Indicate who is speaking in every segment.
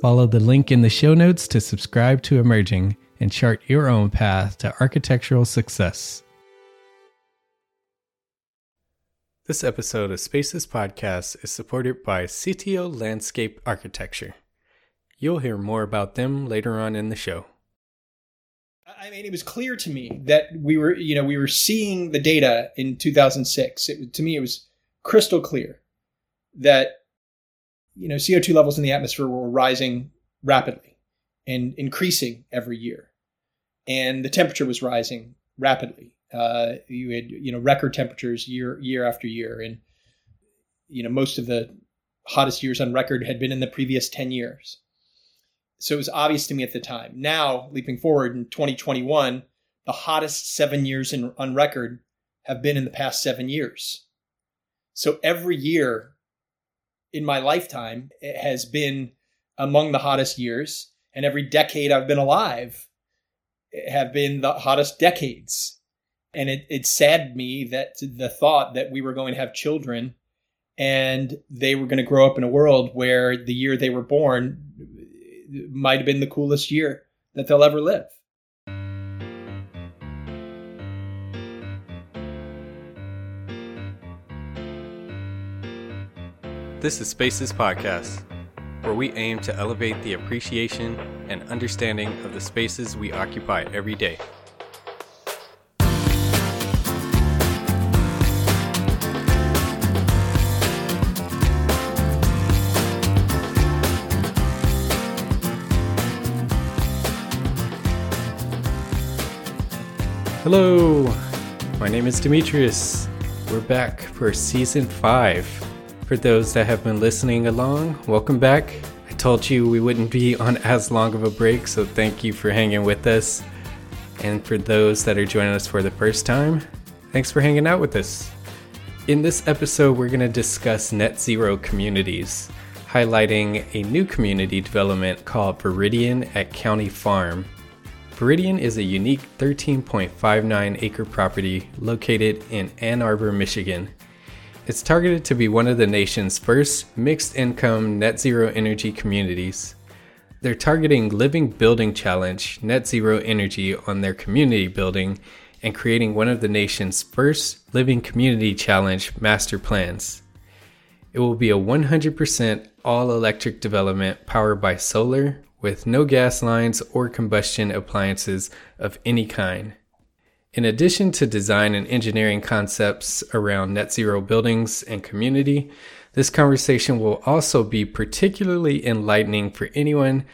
Speaker 1: Follow the link in the show notes to subscribe to Emerging and chart your own path to architectural success. This episode of Spaces Podcast is supported by CTO Landscape Architecture. You'll hear more about them later on in the show.
Speaker 2: I mean, it was clear to me that we were, you know, we were seeing the data in 2006. It, to me, it was crystal clear that, you know, CO2 levels in the atmosphere were rising rapidly and increasing every year. And the temperature was rising rapidly. Uh, you had, you know, record temperatures year, year after year. And, you know, most of the hottest years on record had been in the previous 10 years. So it was obvious to me at the time. Now, leaping forward in 2021, the hottest seven years in, on record have been in the past seven years. So every year in my lifetime it has been among the hottest years, and every decade I've been alive have been the hottest decades. And it, it saddened me that the thought that we were going to have children and they were going to grow up in a world where the year they were born might have been the coolest year that they'll ever live.
Speaker 1: This is Spaces Podcast, where we aim to elevate the appreciation and understanding of the spaces we occupy every day. Hello, my name is Demetrius. We're back for season five. For those that have been listening along, welcome back. I told you we wouldn't be on as long of a break, so thank you for hanging with us. And for those that are joining us for the first time, thanks for hanging out with us. In this episode, we're going to discuss net zero communities, highlighting a new community development called Viridian at County Farm. Viridian is a unique 13.59 acre property located in Ann Arbor, Michigan. It's targeted to be one of the nation's first mixed income net zero energy communities. They're targeting Living Building Challenge net zero energy on their community building and creating one of the nation's first Living Community Challenge master plans. It will be a 100% all electric development powered by solar with no gas lines or combustion appliances of any kind. In addition to design and engineering concepts around net zero buildings and community, this conversation will also be particularly enlightening for anyone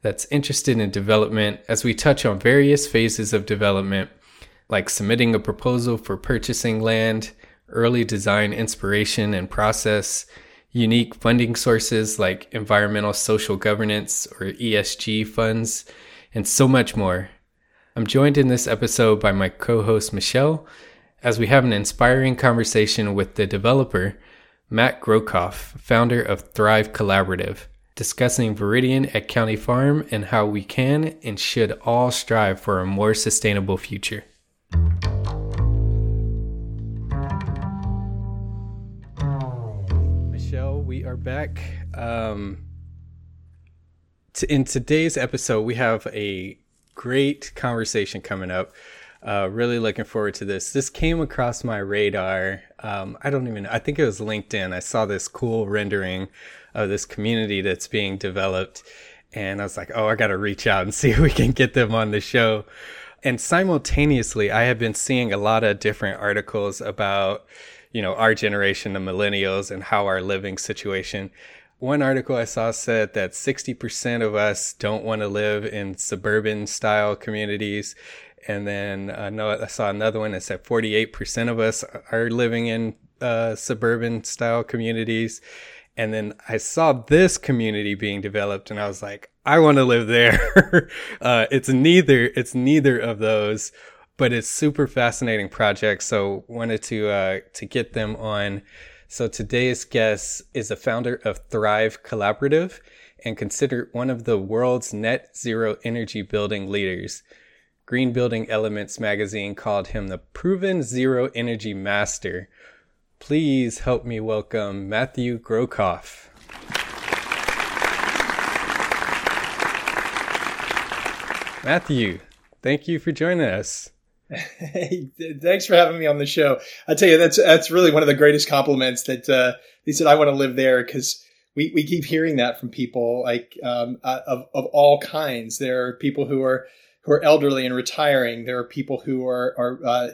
Speaker 1: that's interested in development as we touch on various phases of development, like submitting a proposal for purchasing land, early design inspiration and process, unique funding sources like environmental social governance or ESG funds, and so much more. I'm joined in this episode by my co host Michelle as we have an inspiring conversation with the developer, Matt Grocoff, founder of Thrive Collaborative, discussing Viridian at County Farm and how we can and should all strive for a more sustainable future. Michelle, we are back. Um, in today's episode, we have a great conversation coming up. Uh, really looking forward to this. This came across my radar. Um, I don't even. I think it was LinkedIn. I saw this cool rendering of this community that's being developed, and I was like, "Oh, I got to reach out and see if we can get them on the show." And simultaneously, I have been seeing a lot of different articles about, you know, our generation, the millennials, and how our living situation one article I saw said that 60% of us don't want to live in suburban style communities. And then I know I saw another one that said 48% of us are living in uh, suburban style communities. And then I saw this community being developed and I was like, I want to live there. uh, it's neither, it's neither of those, but it's super fascinating project. So wanted to, uh, to get them on so today's guest is a founder of Thrive Collaborative and considered one of the world's net zero energy building leaders. Green Building Elements magazine called him the proven zero energy master. Please help me welcome Matthew Grocoff. Matthew, thank you for joining us.
Speaker 2: Hey, thanks for having me on the show. I tell you, that's that's really one of the greatest compliments that uh, he said. I want to live there because we, we keep hearing that from people like um, uh, of of all kinds. There are people who are who are elderly and retiring. There are people who are are uh,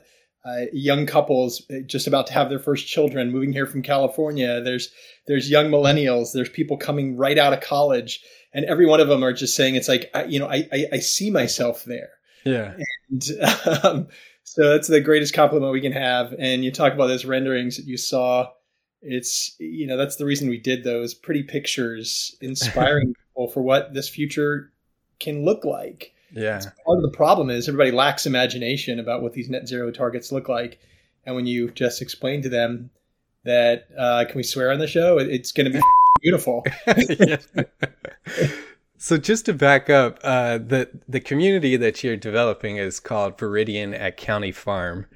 Speaker 2: uh, young couples just about to have their first children, moving here from California. There's there's young millennials. There's people coming right out of college, and every one of them are just saying it's like I, you know I, I I see myself there.
Speaker 1: Yeah.
Speaker 2: And um, so that's the greatest compliment we can have. And you talk about those renderings that you saw. It's, you know, that's the reason we did those pretty pictures, inspiring people for what this future can look like.
Speaker 1: Yeah.
Speaker 2: Part of the problem is everybody lacks imagination about what these net zero targets look like. And when you just explain to them that, uh, can we swear on the show? It's going to be beautiful.
Speaker 1: So just to back up, uh, the the community that you're developing is called Viridian at County Farm.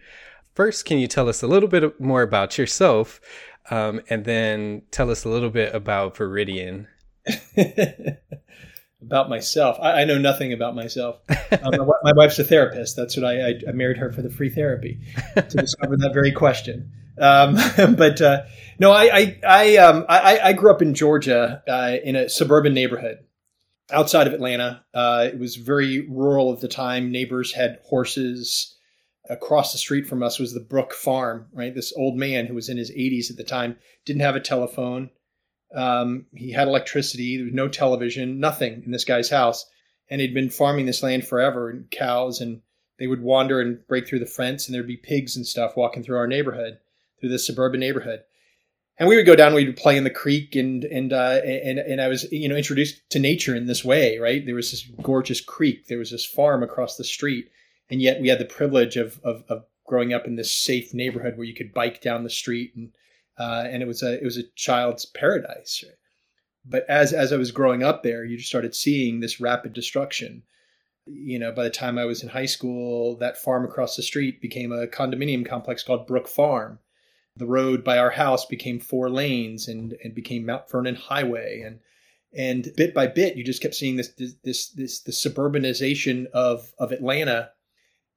Speaker 1: First, can you tell us a little bit more about yourself, um, and then tell us a little bit about Viridian?
Speaker 2: about myself, I, I, know nothing about myself. Um, my, my, wife's a therapist. That's what I, I, I, married her for the free therapy to discover that very question. Um, but uh, no, I I I, um, I I grew up in Georgia uh, in a suburban neighborhood outside of Atlanta. Uh, it was very rural at the time. Neighbors had horses. Across the street from us was the Brook Farm, right? This old man who was in his 80s at the time didn't have a telephone. Um, he had electricity. There was no television, nothing in this guy's house. And he'd been farming this land forever and cows, and they would wander and break through the fence, and there'd be pigs and stuff walking through our neighborhood, through this suburban neighborhood and we would go down. We'd play in the creek, and and uh, and and I was you know introduced to nature in this way. Right, there was this gorgeous creek. There was this farm across the street, and yet we had the privilege of of, of growing up in this safe neighborhood where you could bike down the street, and uh, and it was a it was a child's paradise. But as as I was growing up there, you just started seeing this rapid destruction. You know, by the time I was in high school, that farm across the street became a condominium complex called Brook Farm the road by our house became four lanes and, and became Mount Vernon Highway. And, and bit by bit, you just kept seeing this, this, this, the suburbanization of, of Atlanta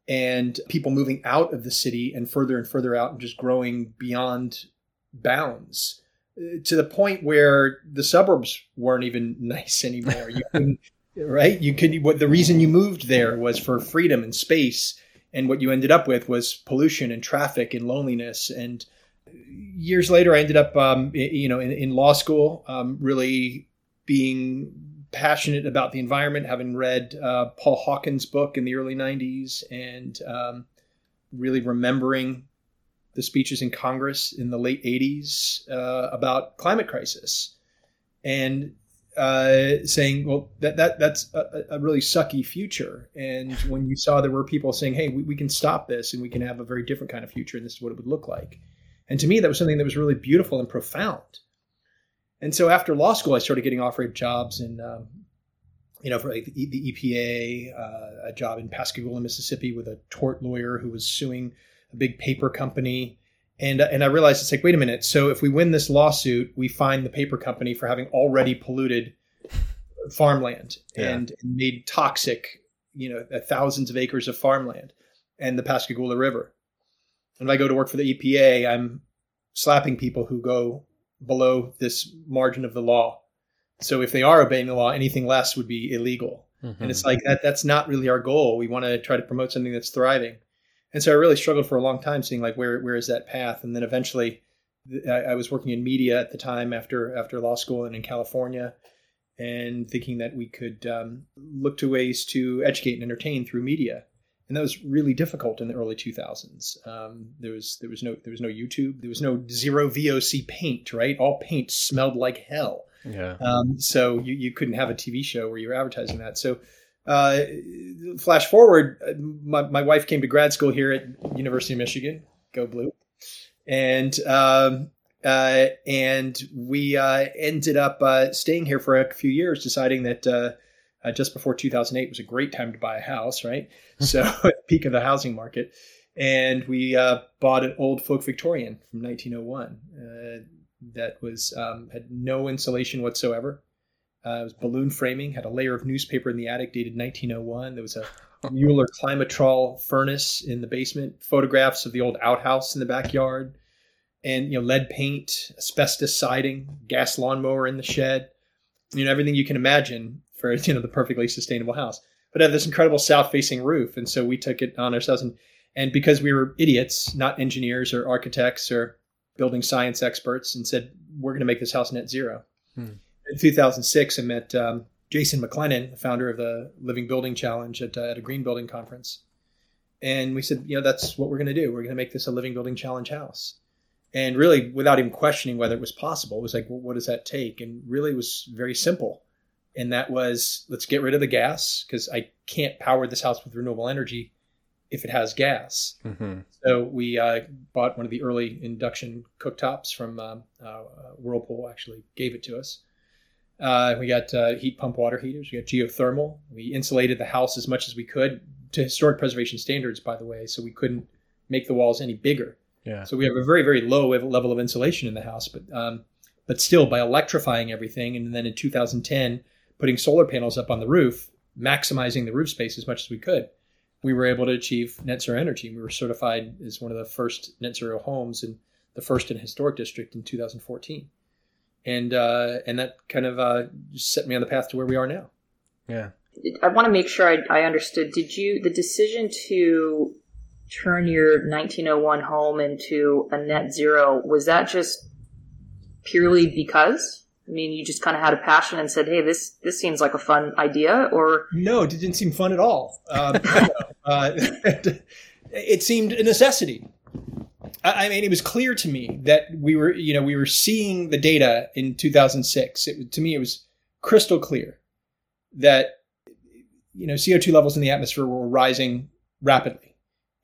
Speaker 2: and people moving out of the city and further and further out and just growing beyond bounds uh, to the point where the suburbs weren't even nice anymore. You right? You could, what the reason you moved there was for freedom and space. And what you ended up with was pollution and traffic and loneliness and years later, I ended up, um, you know, in, in law school, um, really being passionate about the environment, having read uh, Paul Hawken's book in the early '90s, and um, really remembering the speeches in Congress in the late 80s uh, about climate crisis and uh, saying, well, that, that that's a, a, really sucky future. And when you saw there were people saying, hey, we, we can stop this and we can have a very different kind of future and this is what it would look like. And to me, that was something that was really beautiful and profound. And so after law school, I started getting offered jobs in, um, you know, for like the, the EPA, uh, a job in Pascagoula, Mississippi, with a tort lawyer who was suing a big paper company. And, and I realized it's like, wait a minute. So if we win this lawsuit, we fine the paper company for having already polluted farmland yeah. and made toxic, you know, thousands of acres of farmland and the Pascagoula River. And if I go to work for the EPA, I'm slapping people who go below this margin of the law. So if they are obeying the law, anything less would be illegal. Mm-hmm. And it's like that that's not really our goal. We want to try to promote something that's thriving. And so I really struggled for a long time seeing like where where is that path? And then eventually I, I was working in media at the time after after law school and in California and thinking that we could um, look to ways to educate and entertain through media and that was really difficult in the early 2000s. Um, there was there was no there was no YouTube, there was no zero VOC paint, right? All paint smelled like hell.
Speaker 1: Yeah.
Speaker 2: Um, so you, you couldn't have a TV show where you were advertising that. So uh, flash forward, uh, my, my wife came to grad school here at University of Michigan. Go blue, and um, uh, and we uh, ended up uh, staying here for a few years, deciding that uh, just before 2008 was a great time to buy a house, right? So peak of the housing market, and we uh, bought an old folk Victorian from 1901 uh, that was um, had no insulation whatsoever. Uh, it was balloon framing, had a layer of newspaper in the attic dated 1901. There was a Mueller Climatrol furnace in the basement, photographs of the old outhouse in the backyard, and you know lead paint, asbestos siding, gas lawnmower in the shed. You know everything you can imagine for you know the perfectly sustainable house. But had this incredible south-facing roof, and so we took it on ourselves. And, and because we were idiots, not engineers or architects or building science experts, and said we're going to make this house net zero. Hmm. In 2006, I met um, Jason McLennan, the founder of the Living Building Challenge at, uh, at a green building conference. And we said, you know, that's what we're going to do. We're going to make this a Living Building Challenge house. And really, without even questioning whether it was possible, it was like, well, what does that take? And really, it was very simple and that was let's get rid of the gas because I can't power this house with renewable energy if it has gas. Mm-hmm. So we uh, bought one of the early induction cooktops from um, uh, Whirlpool. Actually, gave it to us. Uh, we got uh, heat pump water heaters. We got geothermal. We insulated the house as much as we could to historic preservation standards, by the way. So we couldn't make the walls any bigger.
Speaker 1: Yeah.
Speaker 2: So we have a very very low level of insulation in the house, but um, but still by electrifying everything, and then in 2010 putting solar panels up on the roof, maximizing the roof space as much as we could, we were able to achieve net zero energy. We were certified as one of the first net zero homes and the first in a historic district in 2014. And uh, and that kind of uh, set me on the path to where we are now.
Speaker 1: Yeah.
Speaker 3: I want to make sure I, I understood. Did you the decision to turn your 1901 home into a net zero was that just purely because I mean, you just kind of had a passion and said, "Hey, this this seems like a fun idea," or
Speaker 2: no, it didn't seem fun at all. Um, uh, it seemed a necessity. I, mean, it was clear to me that we were, you know, we were seeing the data in 2006. It, to me, it was crystal clear that you know CO2 levels in the atmosphere were rising rapidly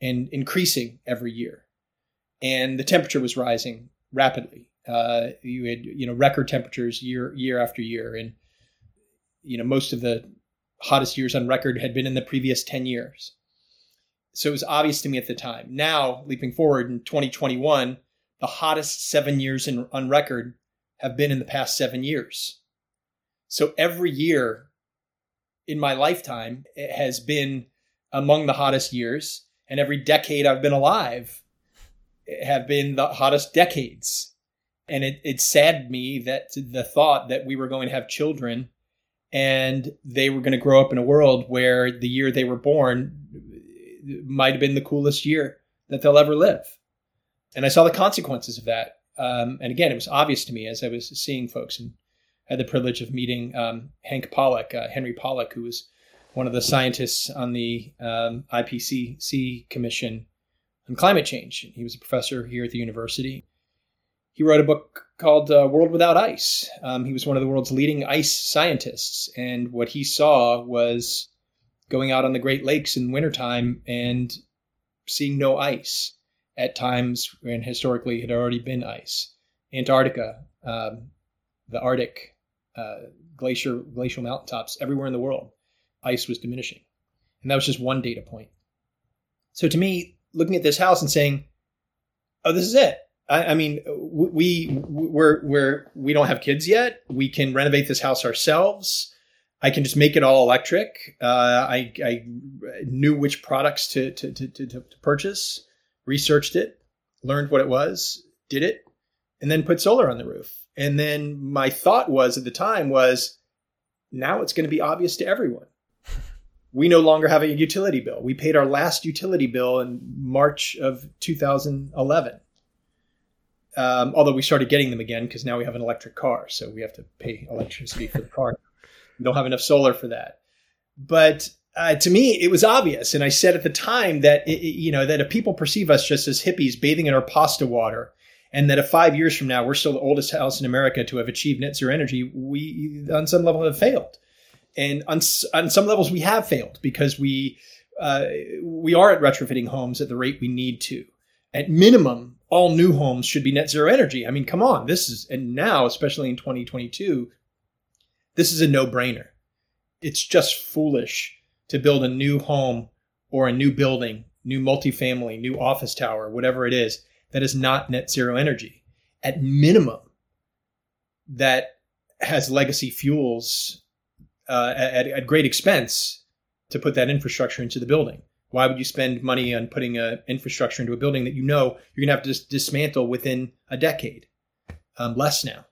Speaker 2: and increasing every year, and the temperature was rising rapidly uh, you had you know record temperatures year year after year, and you know most of the hottest years on record had been in the previous ten years. So it was obvious to me at the time. Now, leaping forward in 2021, the hottest seven years in, on record have been in the past seven years. So every year in my lifetime has been among the hottest years, and every decade I've been alive have been the hottest decades and it, it saddened me that the thought that we were going to have children and they were going to grow up in a world where the year they were born might have been the coolest year that they'll ever live. And I saw the consequences of that. Um, and again, it was obvious to me as I was seeing folks and had the privilege of meeting um, Hank Pollack, uh, Henry Pollack, who was one of the scientists on the um, IPCC commission on climate change. He was a professor here at the university. He wrote a book called uh, World Without Ice. Um, he was one of the world's leading ice scientists, and what he saw was going out on the Great Lakes in wintertime and seeing no ice at times when historically it had already been ice. Antarctica, um, the Arctic, uh, glacier, glacial mountaintops, everywhere in the world, ice was diminishing. And that was just one data point. So to me, looking at this house and saying, "Oh, this is it." I, I mean, we we're we're we don't have kids yet. We can renovate this house ourselves. I can just make it all electric. Uh, I, I knew which products to to, to to to purchase, researched it, learned what it was, did it, and then put solar on the roof. And then my thought was at the time was, now it's going to be obvious to everyone we no longer have a utility bill. We paid our last utility bill in March of 2011. Um, although we started getting them again because now we have an electric car, so we have to pay electricity for the car. We don't have enough solar for that. But uh, to me, it was obvious, and I said at the time that it, you know that if people perceive us just as hippies bathing in our pasta water, and that if five years from now we're still the oldest house in America to have achieved net zero energy, we on some level have failed and on, on some levels we have failed because we uh, we aren't retrofitting homes at the rate we need to. At minimum, all new homes should be net zero energy. I mean, come on, this is and now, especially in 2022, this is a no brainer. It's just foolish to build a new home or a new building, new multifamily, new office tower, whatever it is, that is not net zero energy. At minimum, that has legacy fuels uh, at, at great expense to put that infrastructure into the building. Why would you spend money on putting a infrastructure into a building that you know you're going to have to dis- dismantle within a decade? Um, less now.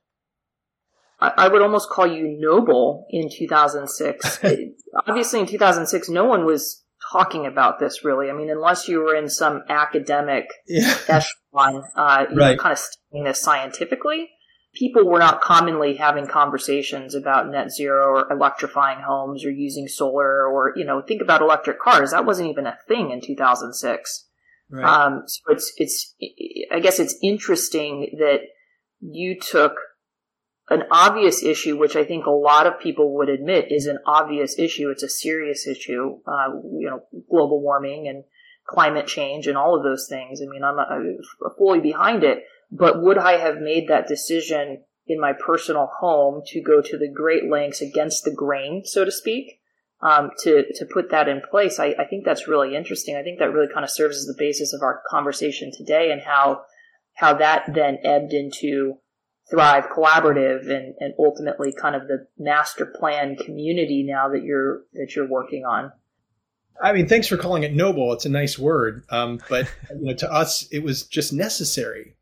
Speaker 3: I, I would almost call you noble in 2006. Obviously, in 2006, no one was talking about this really. I mean, unless you were in some academic yeah. echelon, uh, right. know, kind of studying this scientifically people were not commonly having conversations about net zero or electrifying homes or using solar or you know think about electric cars. That wasn't even a thing in 2006 right. um, so it's it's i guess it's interesting that you took an obvious issue which i think a lot of people would admit is an obvious issue. It's a serious issue uh, you know global warming and climate change and all of those things i mean i'm, I'm fully behind it but would I have made that decision in my personal home to go to the great lengths against the grain, so to speak, um, to to put that in place? I, I think that's really interesting. I think that really kind of serves as the basis of our conversation today, and how how that then ebbed into Thrive Collaborative and, and ultimately kind of the master plan community now that you're that you're working on.
Speaker 2: I mean, thanks for calling it noble. It's a nice word, um, but you know, to us, it was just necessary.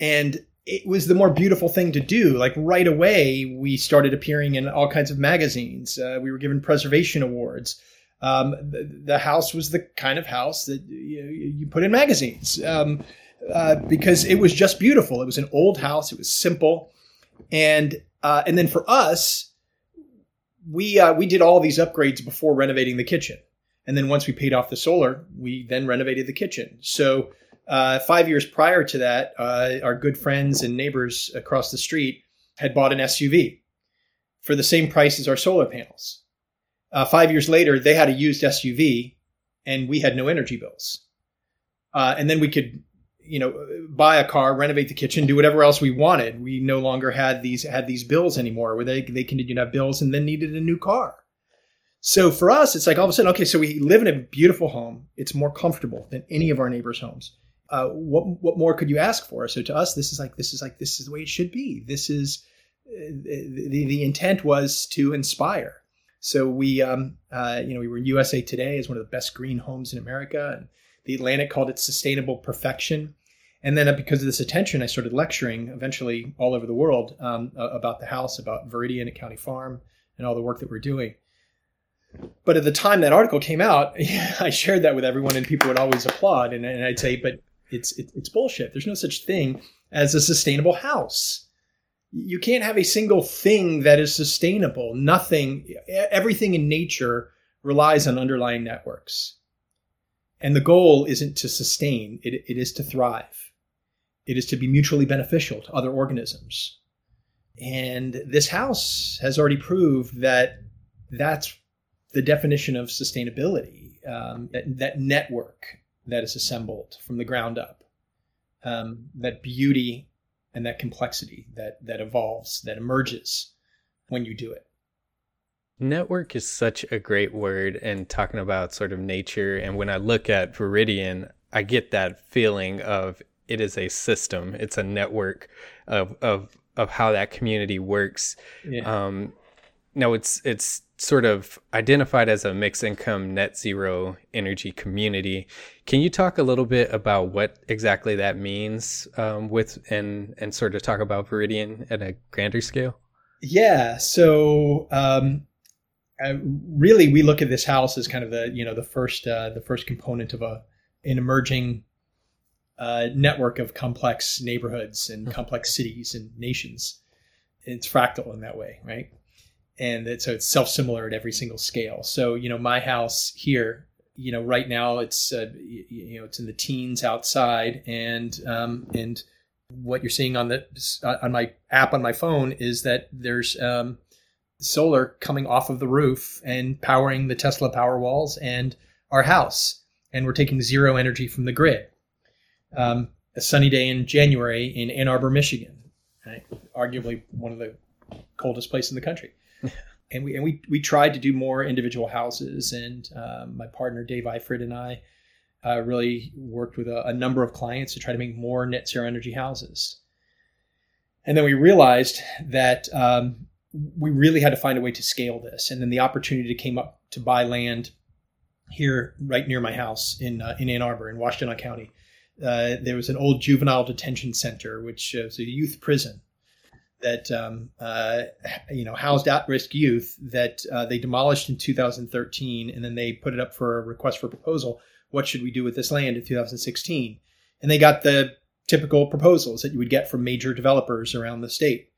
Speaker 2: And it was the more beautiful thing to do. Like right away, we started appearing in all kinds of magazines. Uh, we were given preservation awards. Um, the, the, house was the kind of house that you, you put in magazines um, uh, because it was just beautiful. It was an old house. It was simple, and uh, and then for us, we uh, we did all these upgrades before renovating the kitchen, and then once we paid off the solar, we then renovated the kitchen. So uh, five years prior to that, uh, our good friends and neighbors across the street had bought an SUV for the same price as our solar panels. Uh, five years later, they had a used SUV, and we had no energy bills. Uh, and then we could, you know, buy a car, renovate the kitchen, do whatever else we wanted. We no longer had these had these bills anymore, where they they continued to have bills and then needed a new car. So for us, it's like all of a sudden, okay, so we live in a beautiful home. It's more comfortable than any of our neighbors' homes uh, what what more could you ask for? So to us, this is like this is like this is the way it should be. This is uh, the the intent was to inspire. So we um, uh, you know we were USA Today as one of the best green homes in America, and the Atlantic called it sustainable perfection. And then because of this attention, I started lecturing eventually all over the world um, about the house, about Viridian at County Farm, and all the work that we're doing. But at the time that article came out, I shared that with everyone, and people would always applaud. And, and I'd say, "But it's it, it's bullshit. There's no such thing as a sustainable house. You can't have a single thing that is sustainable. Nothing, everything in nature relies on underlying networks. And the goal isn't to sustain, it, it is to thrive. It is to be mutually beneficial to other organisms. And this house has already proved that that's the definition of sustainability um, that, that, network that is assembled from the ground up, um, that beauty and that complexity that, that evolves, that emerges when you do it.
Speaker 1: Network is such a great word, and talking about sort of nature. And when I look at Viridian, I get that feeling of it is a system, it's a network of, of, of how that community works. Yeah. Um, now it's it's sort of identified as a mixed income net zero energy community. Can you talk a little bit about what exactly that means um, with and and sort of talk about Viridian at a grander scale?
Speaker 2: Yeah. So um, uh, really, we look at this house as kind of the you know the first uh, the first component of a an emerging uh, network of complex neighborhoods and mm-hmm. complex cities and nations. It's fractal in that way, right? And it, so it's self similar at every single scale. So you know, my house here, you know, right now it's uh, you, you know it's in the teens outside, and um, and what you're seeing on the on my app on my phone is that there's um, solar coming off of the roof and powering the Tesla Powerwalls and our house, and we're taking zero energy from the grid. Um, a sunny day in January in Ann Arbor, Michigan, right? arguably one of the coldest place in the country. and we and we we tried to do more individual houses, and um, my partner Dave Eifrid and I uh, really worked with a, a, number of clients to try to make more net zero energy houses. And then we realized that um, we really had to find a way to scale this. And then the opportunity came up to buy land here, right near my house in uh, in Ann Arbor, in Washtenaw County. Uh, there was an old juvenile detention center, which was a youth prison that um, uh, you know housed at-risk youth that uh, they demolished in 2013, and then they put it up for a request for proposal. What should we do with this land in 2016? And they got the typical proposals that you would get from major developers around the state.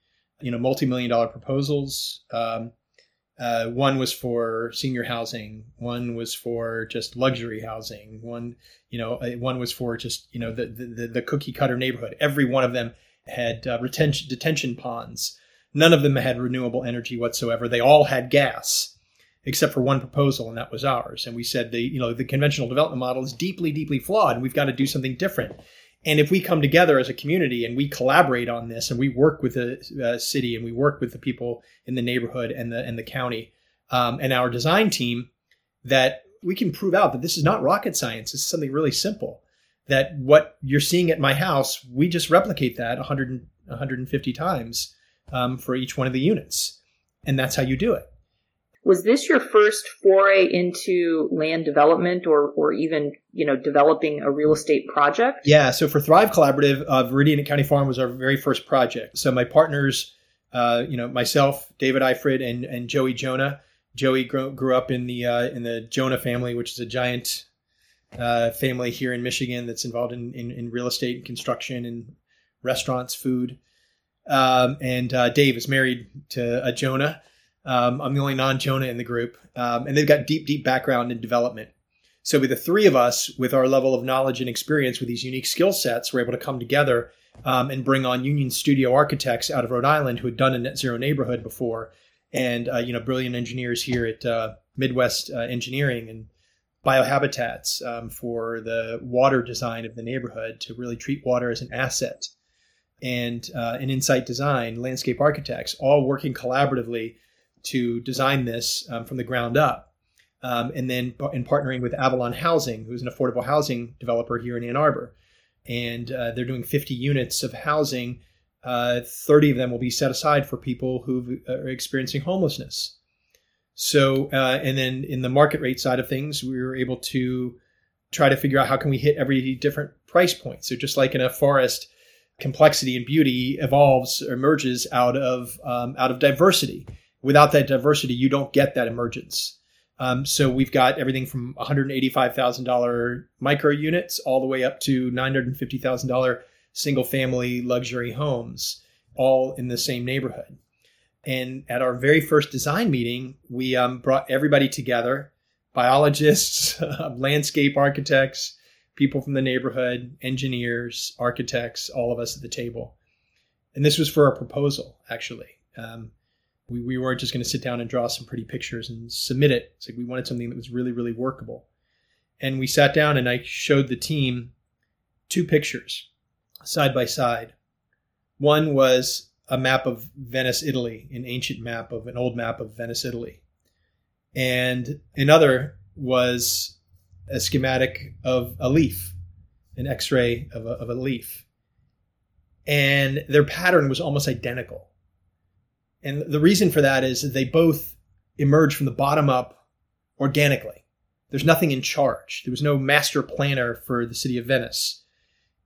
Speaker 2: You know, multi-million dollar proposals. Um, uh, one was for senior housing. One was for just luxury housing. One, you know, uh, one was for just you know the the, the cookie cutter neighborhood. Every one of them had uh, retention detention ponds. None of them had renewable energy whatsoever. They all had gas, except for one proposal, and that was ours. And we said the you know the conventional development model is deeply deeply flawed, and we've got to do something different. And if we come together as a community and we collaborate on this, and we work with the uh, city, and we work with the people in the neighborhood and the and the county, um, and our design team, that we can prove out that this is not rocket science. Is something really simple that what you're seeing at my house, we just replicate that 100, 150 times um, for each one of the units. And that's how you do it.
Speaker 3: Was this your first foray into land development or, or even, you know, developing a real estate project?
Speaker 2: Yeah. So for Thrive Collaborative, uh, Viridian County Farm was our very first project. So my partners, uh, you know, myself, David Eifrid, and, and Joey Jonah. Joey grew, grew up in the uh, in the Jonah family, which is a giant uh, family here in Michigan that's involved in, in, in, real estate and construction and restaurants, food. Um, and uh, Dave is married to a Jonah. Um, I'm the only non Jonah in the group. Um, and they've got deep, deep background in development. So, with the three of us, with our level of knowledge and experience with these unique skill sets, we're able to come together um, and bring on Union Studio architects out of Rhode Island who had done a net zero neighborhood before, and uh, you know, brilliant engineers here at uh, Midwest uh, Engineering and biohabitats um, for the water design of the neighborhood to really treat water as an asset, and uh, an InSite Design, landscape architects, all working collaboratively to design this um, from the ground up. Um, and then in partnering with Avalon Housing, who's an affordable housing developer here in Ann Arbor. And uh, they're doing 50 units of housing. Uh, 30 of them will be set aside for people who are experiencing homelessness. So, uh, and then in the market rate side of things, we were able to try to figure out how can we hit every different price point. So, just like in a forest, complexity and beauty evolves emerges out of um, out of diversity. Without that diversity, you don't get that emergence. Um, so we've got everything from $185,000 micro units all the way up to $950,000 single family luxury homes, all in the same neighborhood. And at our very first design meeting, we um, brought everybody together biologists, landscape architects, people from the neighborhood, engineers, architects, all of us at the table. And this was for a proposal, actually. Um, we, we weren't just going to sit down and draw some pretty pictures and submit it. It's like we wanted something that was really, really workable. And we sat down and I showed the team two pictures side by side. One was a map of Venice, Italy, an ancient map of an old map of Venice, Italy. And another was a schematic of a leaf, an x ray of a, of a leaf. And their pattern was almost identical. And the reason for that is that they both emerge from the bottom up organically. There's nothing in charge. There was no master planner for the city of Venice.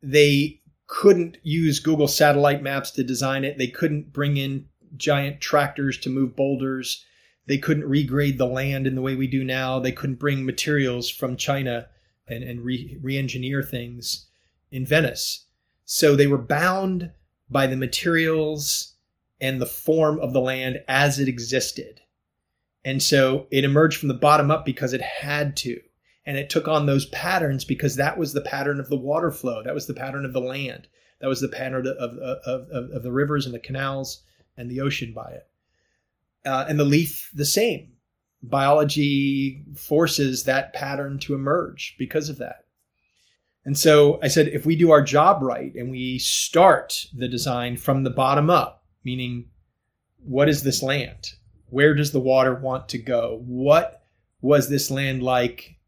Speaker 2: They couldn't use Google satellite maps to design it. They couldn't bring in giant tractors to move boulders. They couldn't regrade the land in the way we do now. They couldn't bring materials from China and, and re engineer things in Venice. So they were bound by the materials and the form of the land as it existed. And so it emerged from the bottom up because it had to and it took on those patterns because that was the pattern of the water flow. That was the pattern of the land. That was the pattern of, of, of, of the rivers and the canals and the ocean by it. Uh, and the leaf the same. Biology forces that pattern to emerge because of that. And so i said if we do our job right and we start the design from the bottom up meaning what is this land? Where does the water want to go? What was this land like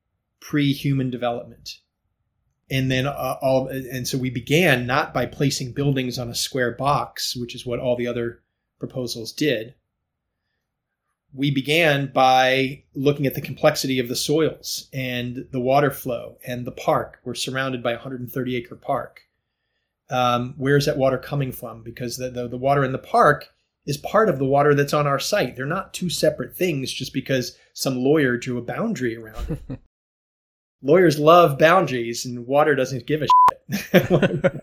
Speaker 2: pre-human development. And then uh, all and so we began not by placing buildings on a square box which is what all the other proposals did. We began by looking at the complexity of the soils and the water flow and the park. We're surrounded by a 130 acre park. Um, where's that water coming from? Because the, the, the water in the park is part of the water that's on our site. They're not two separate things just because some lawyer drew a boundary around it lawyers love boundaries and water doesn't give a shit.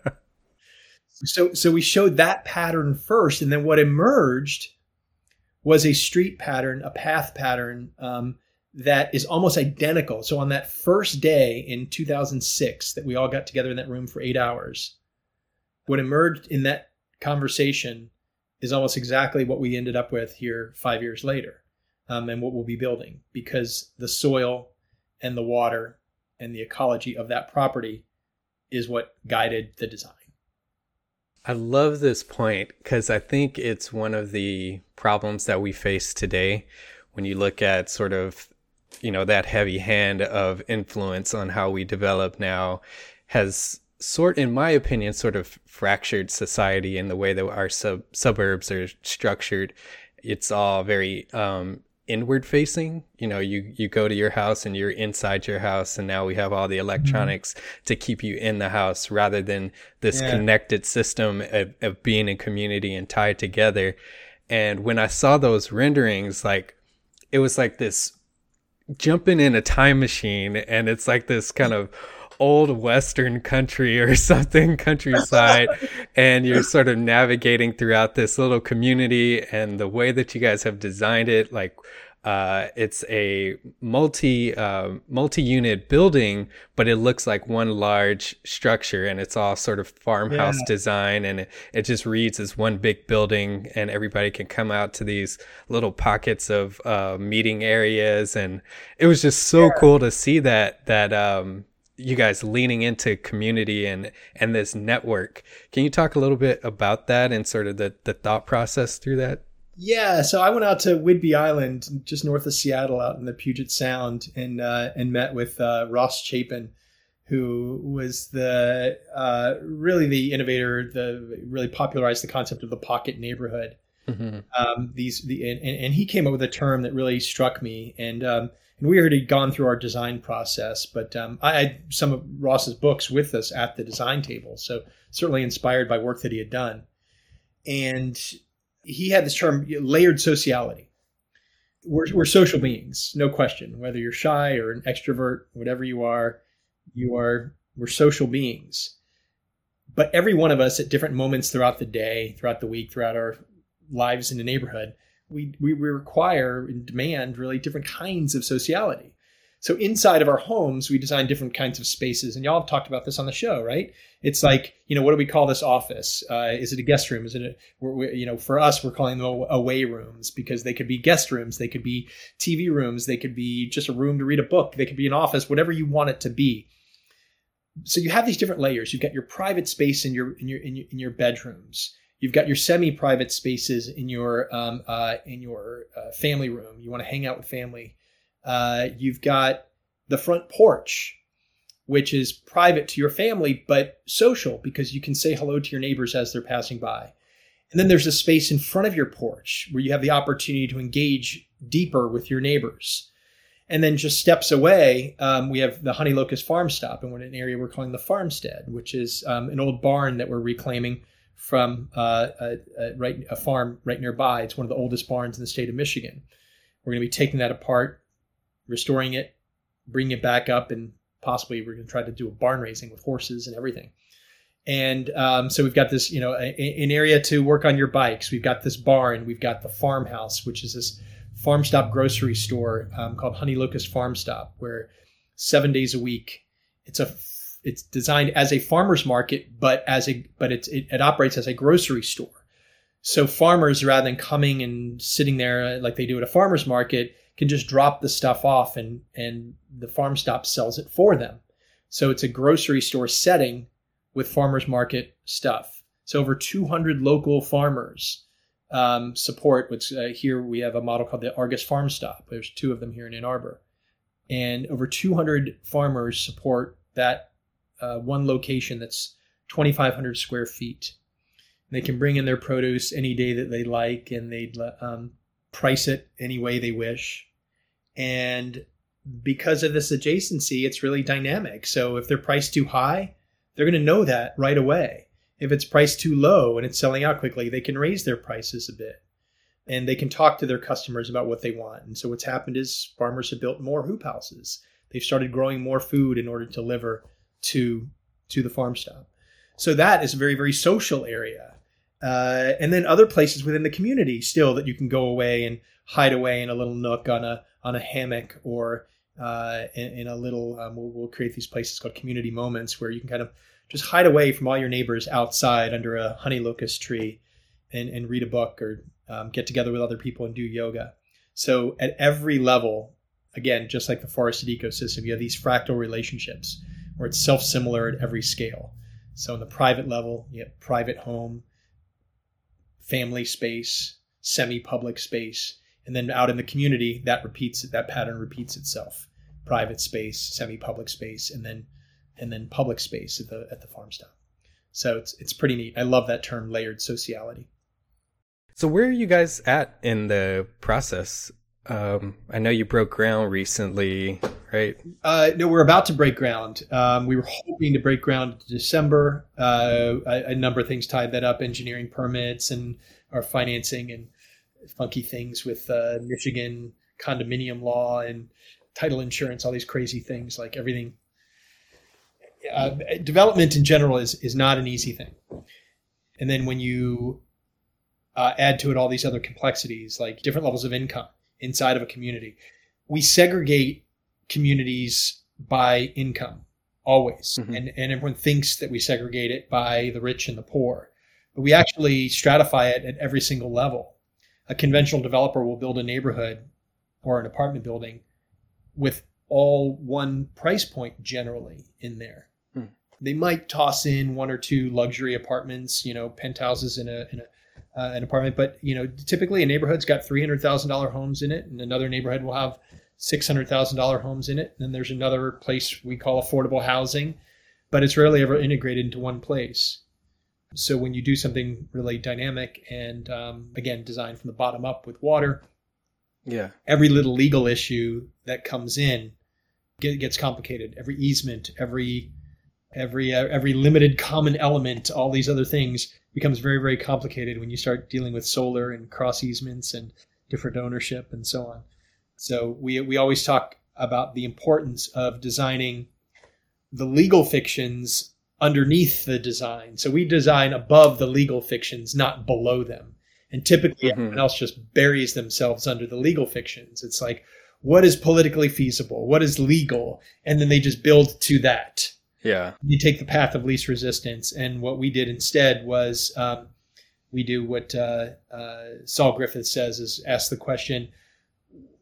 Speaker 2: so so we showed that pattern first and then what emerged was a street pattern, a path pattern um, that is almost identical. So on that first day in 2006 that we all got together in that room for 8 hours, what emerged in that conversation is almost exactly what we ended up with here 5 years later. Um, and what we'll be building because the soil and the water and the ecology of that property is what guided the design.
Speaker 1: I love this point because I think it's one of the problems that we face today when you look at sort of, you know, that heavy hand of influence on how we develop now has sort in my opinion sort of fractured society in the way that our sub- suburbs are structured it's all very um, inward facing you know you you go to your house and you're inside your house and now we have all the mm-hmm. electronics mm-hmm. to keep you in the house rather than this yeah. connected system of, of being in community and tied together and when i saw those renderings like it was like this jumping in a time machine and it's like this kind of old western country or something countryside and you're sort of navigating throughout this little community and the way that you guys have designed it like uh, it's a multi uh, multi-unit building, but it looks like one large structure, and it's all sort of farmhouse yeah. design, and it, it just reads as one big building, and everybody can come out to these little pockets of uh, meeting areas, and it was just so yeah. cool to see that that um, you guys leaning into community and and this network. Can you talk a little bit about that and sort of the the thought process through that?
Speaker 2: Yeah, so I went out to Whidbey Island, just north of Seattle, out in the Puget Sound, and uh, and met with uh, Ross Chapin, who was the uh, really the innovator, the really popularized the concept of the pocket neighborhood. Mm-hmm. Um, these the and, and, he came up with a term that really struck me, and um, and we already gone through our design process, but um, I had some of Ross's books with us at the design table, so certainly inspired by work that he had done, and he had this term layered sociality. We're, we're social beings, no question. Whether you're shy or an extrovert, whatever you are, you are we're social beings. But every one of us at different moments throughout the day, throughout the week, throughout our lives in the neighborhood, we, we, require and demand really different kinds of sociality. So inside of our homes, we design different kinds of spaces, and y'all have talked about this on the show, right? It's like, you know, what do we call this office? Uh, is it a guest room? Is it a, we're, we you know, for us, we're calling them away rooms because they could be guest rooms, they could be TV rooms, they could be just a room to read a book, they could be an office, whatever you want it to be. So you have these different layers. You've got your private space in your in your in your, in your bedrooms. You've got your semi-private spaces in your um, uh, in your uh, family room. You want to hang out with family uh, you've got the front porch, which is private to your family, but social because you can say hello to your neighbors as they're passing by. And then there's a space in front of your porch where you have the opportunity to engage deeper with your neighbors. And then just steps away, um, we have the Honey Locust Farm Stop, and we're in an area we're calling the Farmstead, which is um, an old barn that we're reclaiming from uh, a, a, right, a farm right nearby. It's one of the oldest barns in the state of Michigan. We're going to be taking that apart, restoring it, bringing it back up, and possibly we're going to try to do a barn raising with horses and everything. And um, so we've got this, you know, a, an area to work on your bikes. We've got this barn. We've got the farmhouse, which is this farm stop grocery store um, called Honey Locust Farm Stop, where seven days a week, it's a it's designed as a farmer's market, but as a but it's, it, it operates as a grocery store. So farmers, rather than coming and sitting there like they do at a farmer's market, can just drop the stuff off and and the farm stop sells it for them. So it's a grocery store setting with farmers market stuff. So over 200 local farmers um, support. Which uh, here we have a model called the Argus Farm Stop. There's two of them here in Ann Arbor, and over 200 farmers support that uh, one location that's 2,500 square feet. They can bring in their produce any day that they like, and they um, price it any way they wish. And because of this adjacency, it's really dynamic. So if they're priced too high, they're going to know that right away. If it's priced too low and it's selling out quickly, they can raise their prices a bit and they can talk to their customers about what they want. And so what's happened is farmers have built more hoop houses. They've started growing more food in order to deliver to to the farm stop. So that is a very very social area. Uh, and then other places within the community still that you can go away and hide away in a little nook on a on a hammock or uh, in, in, a little. Um, we'll, we'll, create these places called community moments where you can kind of just hide away from all your neighbors outside under a honey locust tree and, and read a book or um, get together with other people and do yoga. So at every level, again, just like the forested ecosystem, you have these fractal relationships where it's self-similar at every scale. So in the private level, you have private home, family space, semi-public space, and then out in the community that repeats that pattern repeats itself. Private space semi-public space and then and then public space at the at the farm stop so it's it's pretty neat. I love that term layered sociality.
Speaker 1: So where are you guys at in the process? Um, I know you broke ground recently, right?
Speaker 2: Uh, no, we're about to break ground. Um, we were hoping to break ground in December. Uh, a, a, number of things tied that up: engineering permits and our financing, and funky things with uh, Michigan condominium law and title insurance, all these crazy things. Like everything, uh, development in general is is not an easy thing. And then when you uh, add to it all these other complexities, like different levels of income inside of a community, we segregate communities by income always, mm-hmm. and and everyone thinks that we segregate it by the rich and the poor, but we actually stratify it at every single level a conventional developer will build a neighborhood or an apartment building with all one price point generally in there. Hmm. They might toss in one or two luxury apartments, you know, penthouses in a in a uh, an apartment, but you know, typically a neighborhood's got three hundred thousand dollar homes in it, and another neighborhood will have six hundred thousand dollar homes in it. And then there's another place we call affordable housing, but it's rarely ever integrated into one place. So when you do something really dynamic and um, again designed from the bottom up with water,
Speaker 1: yeah,
Speaker 2: every little legal issue that comes in gets complicated. Every easement, every every uh, every limited common element, all these other things becomes very very complicated when you start dealing with solar and cross easements and different ownership and so on. So we we always talk about the importance of designing the legal fictions underneath the design. So we design above the legal fictions, not below them. And typically mm-hmm. everyone else just buries themselves under the legal fictions. It's like, what is politically feasible, what is legal, and then they just build to that.
Speaker 1: Yeah.
Speaker 2: You take the path of least resistance, and what we did instead was um, we do what uh, uh, Saul Griffith says is ask the question,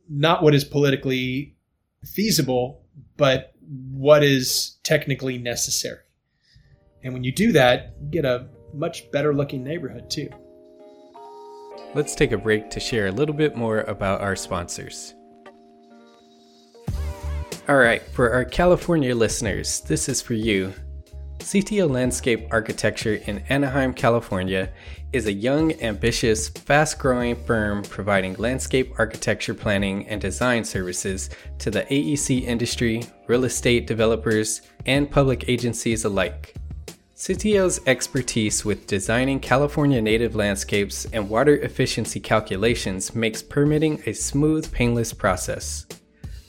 Speaker 2: not what is politically feasible, but what is technically necessary. And when you do that, you get a much better looking neighborhood too.
Speaker 1: Let's take a break to share a little bit more about our sponsors. All right, for our California listeners, this is for you. Sitio Landscape Architecture in Anaheim, California is a young, ambitious, fast growing firm providing landscape architecture planning and design services to the AEC industry, real estate developers, and public agencies alike. Sitio's expertise with designing California native landscapes and water efficiency calculations makes permitting a smooth, painless process.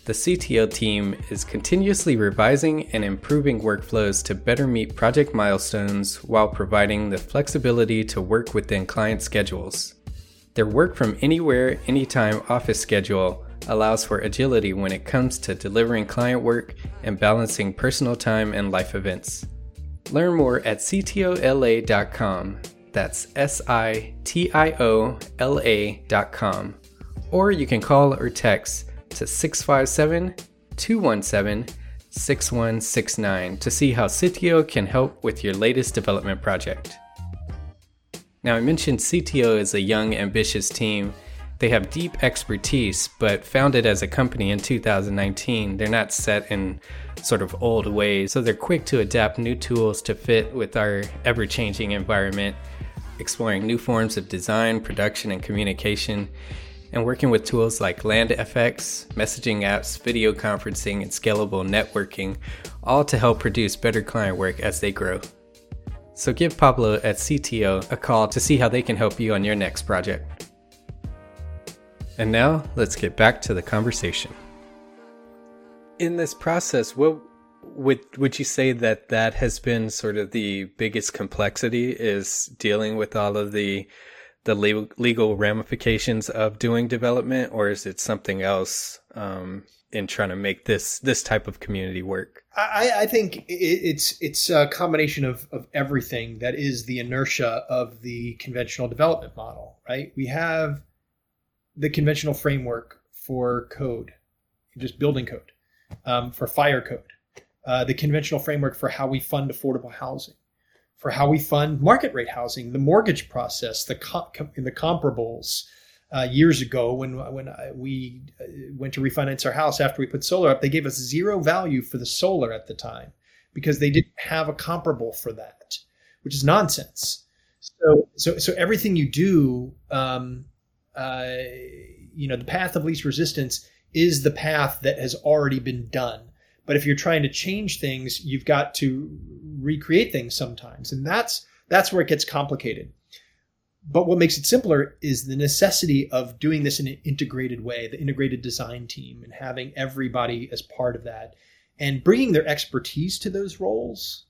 Speaker 1: The Sitio team is continuously revising and improving workflows to better meet project milestones while providing the flexibility to work within client schedules. Their work from anywhere, anytime office schedule allows for agility when it comes to delivering client work and balancing personal time and life events. Learn more at sitiola.com. That's S I T I O L A.com. Or you can call or text to 657 217 6169 to see how Sitio can help with your latest development project. Now, I mentioned Sitio is a young, ambitious team. They have deep expertise, but founded as a company in 2019, they're not set in sort of old ways, so they're quick to adapt new tools to fit with our ever changing environment, exploring new forms of design, production, and communication, and working with tools like LandFX, messaging apps, video conferencing, and scalable networking, all to help produce better client work as they grow. So give Pablo at Sitio a call to see how they can help you on your next project. And now, let's get back to the conversation in this process, what would would you say that that has been sort of the biggest complexity is dealing with all of the the legal, ramifications of doing development, or is it something else um, in trying to make this this type of community work?
Speaker 2: I, I think it's it's a combination of of everything that is the inertia of the conventional development model. Right, we have the conventional framework for code, just building code um, for fire code, uh, the conventional framework for how we fund affordable housing, for how we fund market rate housing, the mortgage process, the com- the comparables. Uh, years ago, when when we uh, went to refinance our house after we put solar up, they gave us zero value for the solar at the time because they didn't have a comparable for that, which is nonsense. So so so everything you do, um, uh, you know, the path of least resistance is the path that has already been done. But if you're trying to change things, you've got to recreate things sometimes. And that's that's where it gets complicated. But what makes it simpler is the necessity of doing this in an integrated way, the integrated design team, and having everybody as part of that and bringing their expertise to those roles,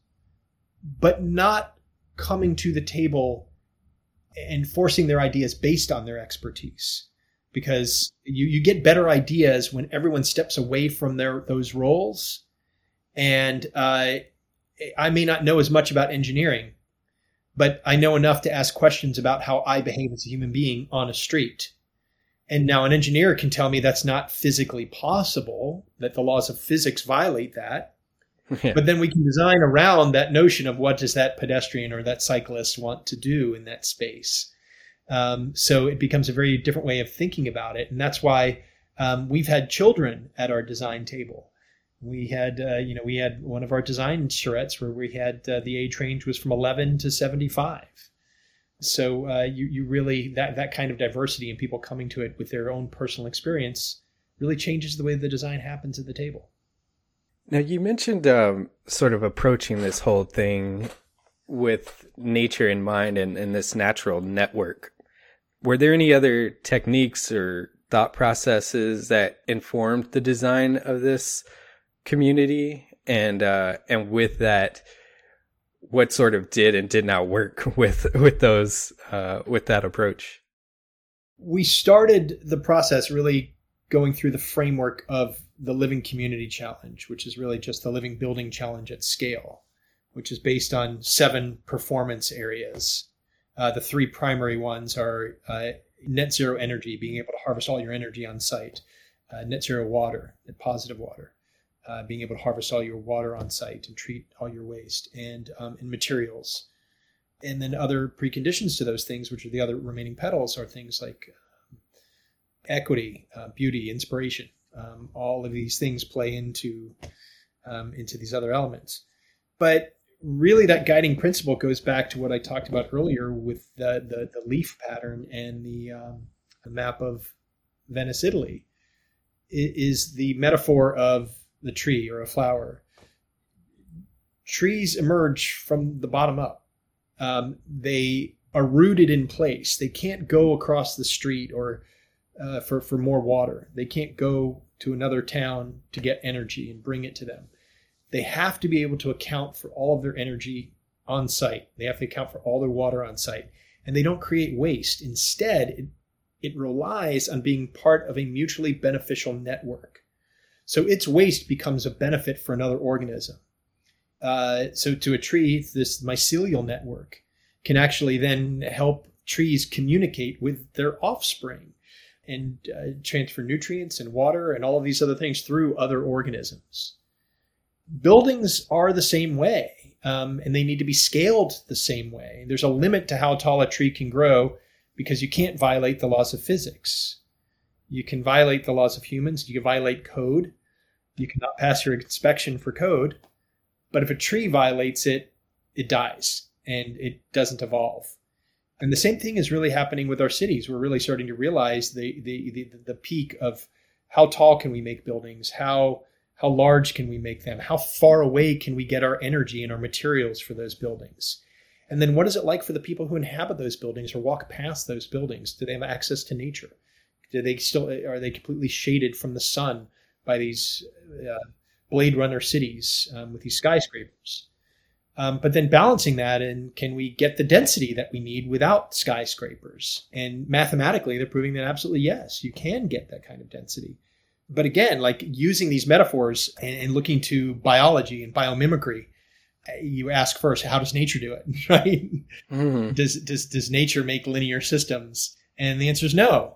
Speaker 2: but not coming to the table and forcing their ideas based on their expertise because you, you get better ideas when everyone steps away from their those roles. And uh, I may not know as much about engineering, but I know enough to ask questions about how I behave as a human being on a street. And now an engineer can tell me that's not physically possible, that the laws of physics violate that. Yeah. But then we can design around that notion of what does that pedestrian or that cyclist want to do in that space. Um, so it becomes a very different way of thinking about it, and that's why um, we've had children at our design table. We had, uh, you know, we had one of our design charrettes where we had uh, the age range was from 11 to 75. So uh, you you really that that kind of diversity and people coming to it with their own personal experience really changes the way the design happens at the table.
Speaker 1: Now you mentioned um, sort of approaching this whole thing with nature in mind and, and this natural network were there any other techniques or thought processes that informed the design of this community? And uh, and with that, what sort of did and did not work with with those uh, with that approach?
Speaker 2: We started the process really going through the framework of the Living Community Challenge, which is really just the Living Building Challenge at scale, which is based on seven performance areas. Uh, the three primary ones are uh, net zero energy, being able to harvest all your energy on site, uh, net zero water, net positive water, uh, being able to harvest all your water on site and treat all your waste, and um, in materials. And then other preconditions to those things, which are the other remaining petals, are things like um, equity, uh, beauty, inspiration. Um, all of these things play into um, into these other elements. But really, that guiding principle goes back to what I talked about earlier with the the, the leaf pattern and the, um, the map of Venice, Italy. It is the metaphor of the tree or a flower. Trees emerge from the bottom up. Um, they are rooted in place. They can't go across the street or uh, for for more water. They can't go to another town to get energy and bring it to them. They have to be able to account for all of their energy on site. They have to account for all their water on site, and they don't create waste. Instead, it, it relies on being part of a mutually beneficial network. So its waste becomes a benefit for another organism. Uh, so to a tree, this mycelial network can actually then help trees communicate with their offspring and uh, transfer nutrients and water and all of these other things through other organisms. Buildings are the same way, um, and they need to be scaled the same way. There's a limit to how tall a tree can grow because you can't violate the laws of physics. You can violate the laws of humans, you can violate code, you cannot pass your inspection for code. But if a tree violates it, it dies and it doesn't evolve. And the same thing is really happening with our cities. We're really starting to realize the the the, the peak of how tall can we make buildings? How how large can we make them? How far away can we get our energy and our materials for those buildings? And then what is it like for the people who inhabit those buildings or walk past those buildings? Do they have access to nature? Do they still are they completely shaded from the sun? by these uh, Blade Runner cities um, with these skyscrapers. Um, but then balancing that, and can we get the density that we need without skyscrapers? And mathematically, they're proving that absolutely yes, you can get that kind of density. But again, like using these metaphors and, and looking to biology and biomimicry, you ask first, how does nature do it? Right? Mm-hmm. Does does does nature make linear systems? And the answer is no,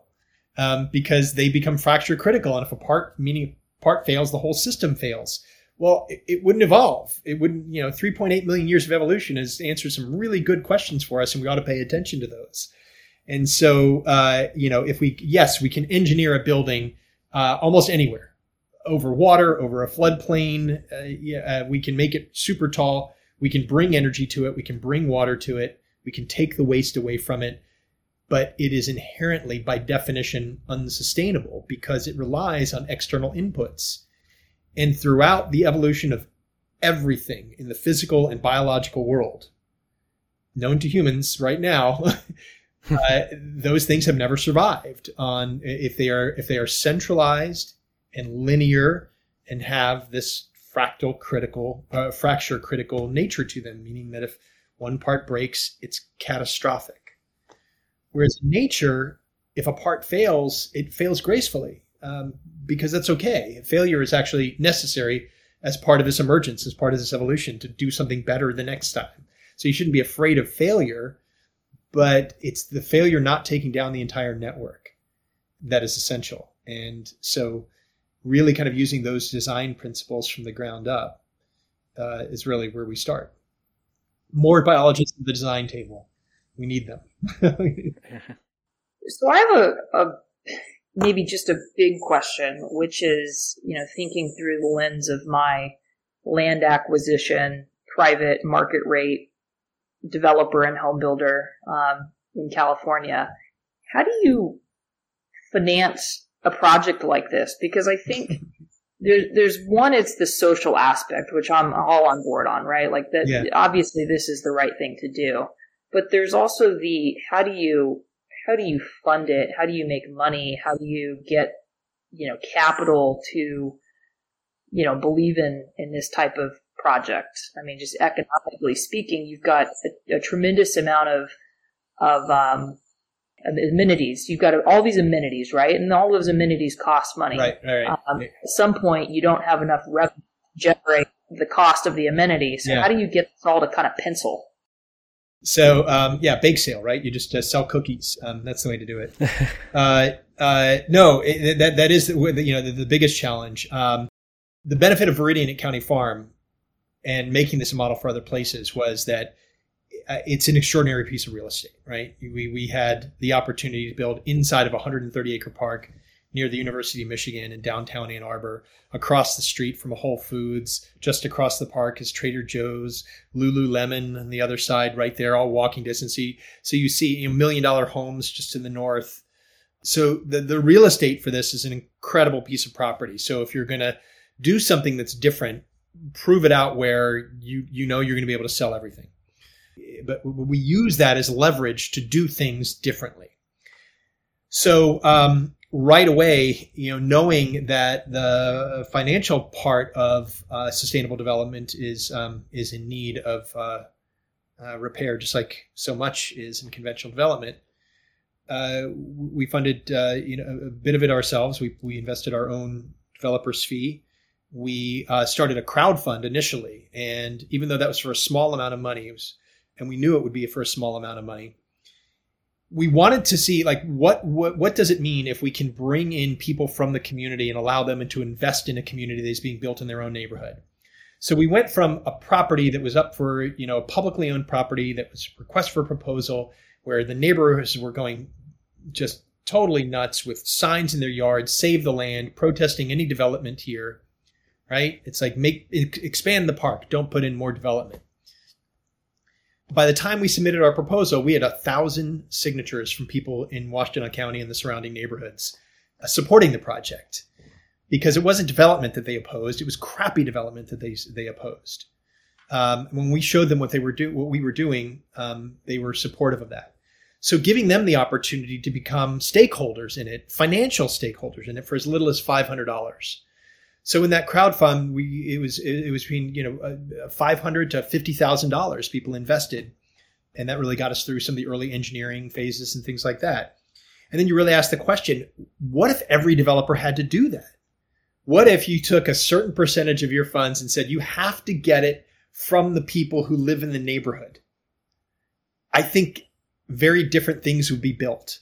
Speaker 2: um, because they become fracture critical. And if a part, meaning part fails, the whole system fails. Well, it, it wouldn't evolve. It wouldn't, you know, 3.8 million years of evolution has answered some really good questions for us, and we ought to pay attention to those. And so, uh, you know, if we, yes, we can engineer a building uh, almost anywhere over water, over a floodplain. Uh, yeah, uh, we can make it super tall. We can bring energy to it. We can bring water to it. We can take the waste away from it. But it is inherently, by definition, unsustainable because it relies on external inputs. And throughout the evolution of everything in the physical and biological world, known to humans right now, uh, those things have never survived on if they are if they are centralized and linear and have this fractal critical uh, fracture critical nature to them meaning that if one part breaks it's catastrophic. Whereas nature if a part fails it fails gracefully um, because that's okay. Failure is actually necessary as part of this emergence as part of this evolution to do something better the next time. So you shouldn't be afraid of failure but it's the failure not taking down the entire network that is essential. And so, really, kind of using those design principles from the ground up uh, is really where we start. More biologists at the design table. We need them.
Speaker 3: so, I have a, a maybe just a big question, which is, you know, thinking through the lens of my land acquisition, private market rate developer and home builder um, in California. How do you finance a project like this? Because I think there's there's one, it's the social aspect, which I'm all on board on, right? Like that. Yeah. Obviously, this is the right thing to do, but there's also the how do you how do you fund it? How do you make money? How do you get you know capital to you know believe in in this type of project. I mean, just economically speaking, you've got a, a tremendous amount of of um, amenities. You've got all these amenities, right? And all those amenities cost money.
Speaker 2: Right, right.
Speaker 3: Um, at some point, you don't have enough revenue to generate the cost of the amenities. So
Speaker 2: Yeah.
Speaker 3: how do you get this all to kind of pencil?
Speaker 2: So um, yeah, bake sale, right? You just uh, sell cookies. Um, that's the way to do it. uh, uh, no, it, that that is the, you know the, the biggest challenge. Um, the benefit of Veridian at County Farm and making this a model for other places was that uh, it's an extraordinary piece of real estate, right? We we had the opportunity to build inside of a 130 acre park near the University of Michigan in downtown Ann Arbor, across the street from a Whole Foods, just across the park is Trader Joe's, Lululemon on the other side, right there, all walking distance. So you, see you know, million dollar homes just in the north. So the, the real estate for this is an incredible piece of property. So if you're going to do something that's different, prove it out where you you know you're going to be able to sell everything. But we use that as leverage to do things differently. So um, right away, you know, knowing that the financial part of uh, sustainable development is um, is in need of uh, uh, repair, just like so much is in conventional development. Uh, we funded, uh, you know, a bit of it ourselves. We we invested our own developer's fee. We uh, started a crowd fund initially, and even though that was for a small amount of money, was, and we knew it would be for a small amount of money, we wanted to see like what what what does it mean if we can bring in people from the community and allow them to invest in a community that is being built in their own neighborhood. So we went from a property that was up for you know a publicly owned property that was request for proposal where the neighbors were going just totally nuts with signs in their yards, save the land, protesting any development here. Right? It's like make expand the park, don't put in more development by the time we submitted our proposal, we had a thousand signatures from people in Washtenaw County and the surrounding neighborhoods uh, supporting the project because it wasn't development that they opposed; it was crappy development that they they opposed. Um, when we showed them what they were do what we were doing, um, they were supportive of that. So, giving them the opportunity to become stakeholders in it, financial stakeholders in it, for as little as five hundred dollars. So in that crowd fund, we it was it was between you know uh, five hundred to fifty thousand dollars people invested, and that really got us through some of the early engineering phases and things like that. And then you really ask the question: What if every developer had to do that? What if you took a certain percentage of your funds and said you have to get it from the people who live in the neighborhood? I think very different things would be built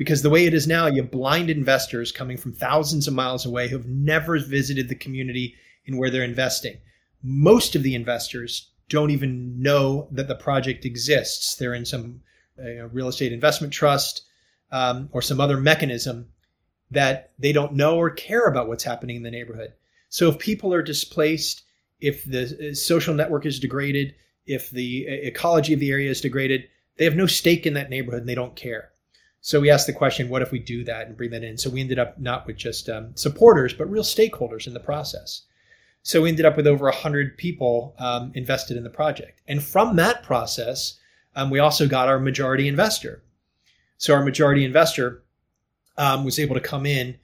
Speaker 2: because the way it is now, you have blind investors coming from thousands of miles away who have never visited the community in where they're investing. Most of the investors don't even know that the project exists. They're in some uh, real estate investment trust um, or some other mechanism that they don't know or care about what's happening in the neighborhood. So if people are displaced, if the uh, social network is degraded, if the uh, ecology of the area is degraded, they have no stake in that neighborhood and they don't care. So we asked the question, what if we do that and bring that in? So we ended up not with just um, supporters, but real stakeholders in the process. So we ended up with over 100 people um, invested in the project. And from that process, um, we also got our majority investor. So our majority investor um, was able to come in,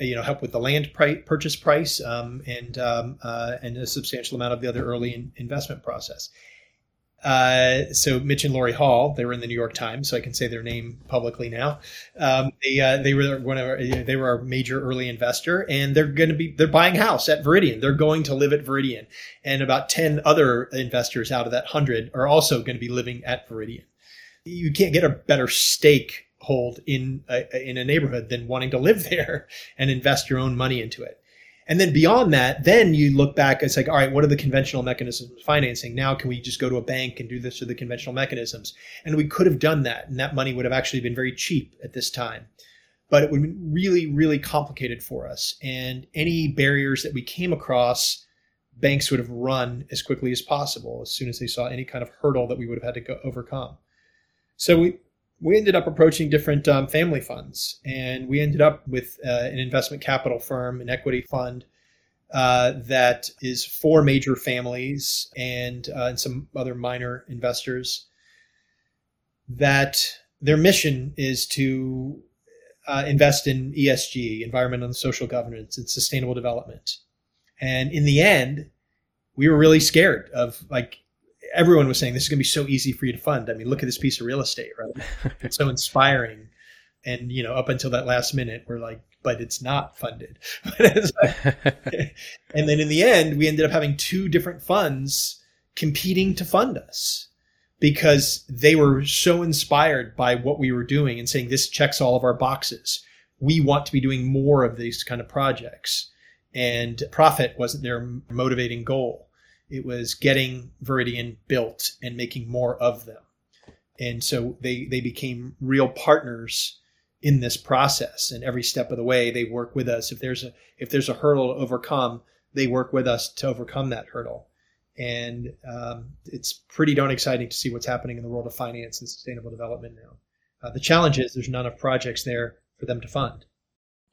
Speaker 2: uh, you know, help with the land pri- purchase price um, and um, uh, and a substantial amount of the other early in- investment process. Uh, so Mitch and Lori Hall, they were in the New York Times, so I can say their name publicly now. Um, they uh, they were one of our, they were our major early investor, and they're going to be they're buying house at Veridian. They're going to live at Veridian, and about ten other investors out of that hundred are also going to be living at Veridian. You can't get a better stake hold in a, in a neighborhood than wanting to live there and invest your own money into it. And then beyond that, then you look back, it's like, all right, what are the conventional mechanisms of financing? Now, can we just go to a bank and do this through the conventional mechanisms? And we could have done that, and that money would have actually been very cheap at this time. But it would have been really, really complicated for us. And any barriers that we came across, banks would have run as quickly as possible as soon as they saw any kind of hurdle that we would have had to go overcome. So we, we ended up approaching different um, family funds, and we ended up with uh, an investment capital firm, an equity fund uh, that is four major families and, uh, and some other minor investors. That their mission is to uh, invest in ESG, environmental and social governance, and sustainable development. And in the end, we were really scared of like everyone was saying this is going to be so easy for you to fund. I mean, look at this piece of real estate, right? it's so inspiring. And you know, up until that last minute, we're like, but it's not funded. and then in the end, we ended up having two different funds competing to fund us because they were so inspired by what we were doing and saying this checks all of our boxes. We want to be doing more of these kind of projects. And profit wasn't their motivating goal. It was getting Veridian built and making more of them. And so they, they became real partners in this process. And every step of the way, they work with us. If there's a, if there's a hurdle to overcome, they work with us to overcome that hurdle. And um, it's pretty darn exciting to see what's happening in the world of finance and sustainable development now. Uh, the challenge is there's not enough projects there for them to fund.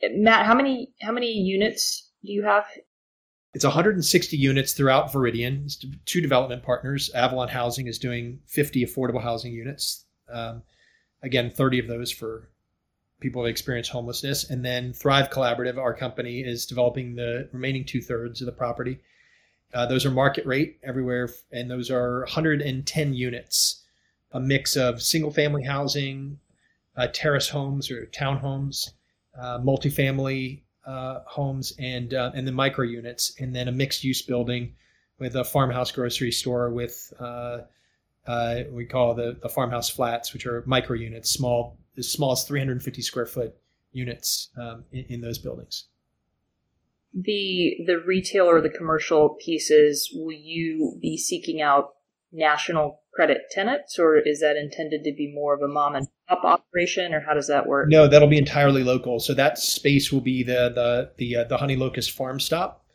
Speaker 3: Matt, how many how many units do you have?
Speaker 2: It's 160 units throughout Veridian. It's two development partners. Avalon Housing is doing 50 affordable housing units. Um, again, 30 of those for people who experience homelessness. And then Thrive Collaborative, our company, is developing the remaining two thirds of the property. Uh, those are market rate everywhere, and those are 110 units, a mix of single family housing, uh, terrace homes or townhomes, uh, multifamily uh, homes, and uh, and then micro units, and then a mixed use building with a farmhouse grocery store with uh, we call the, the farmhouse flats, which are micro units, small as small as 350 square foot units um, in, in those buildings.
Speaker 3: The the retail or the commercial pieces, will you be seeking out national credit tenants, or is that intended to be more of a mom and pop operation, or how does that work?
Speaker 2: No, that'll be entirely local. So that space will be the the the uh, the Honey Locust Farm Stop,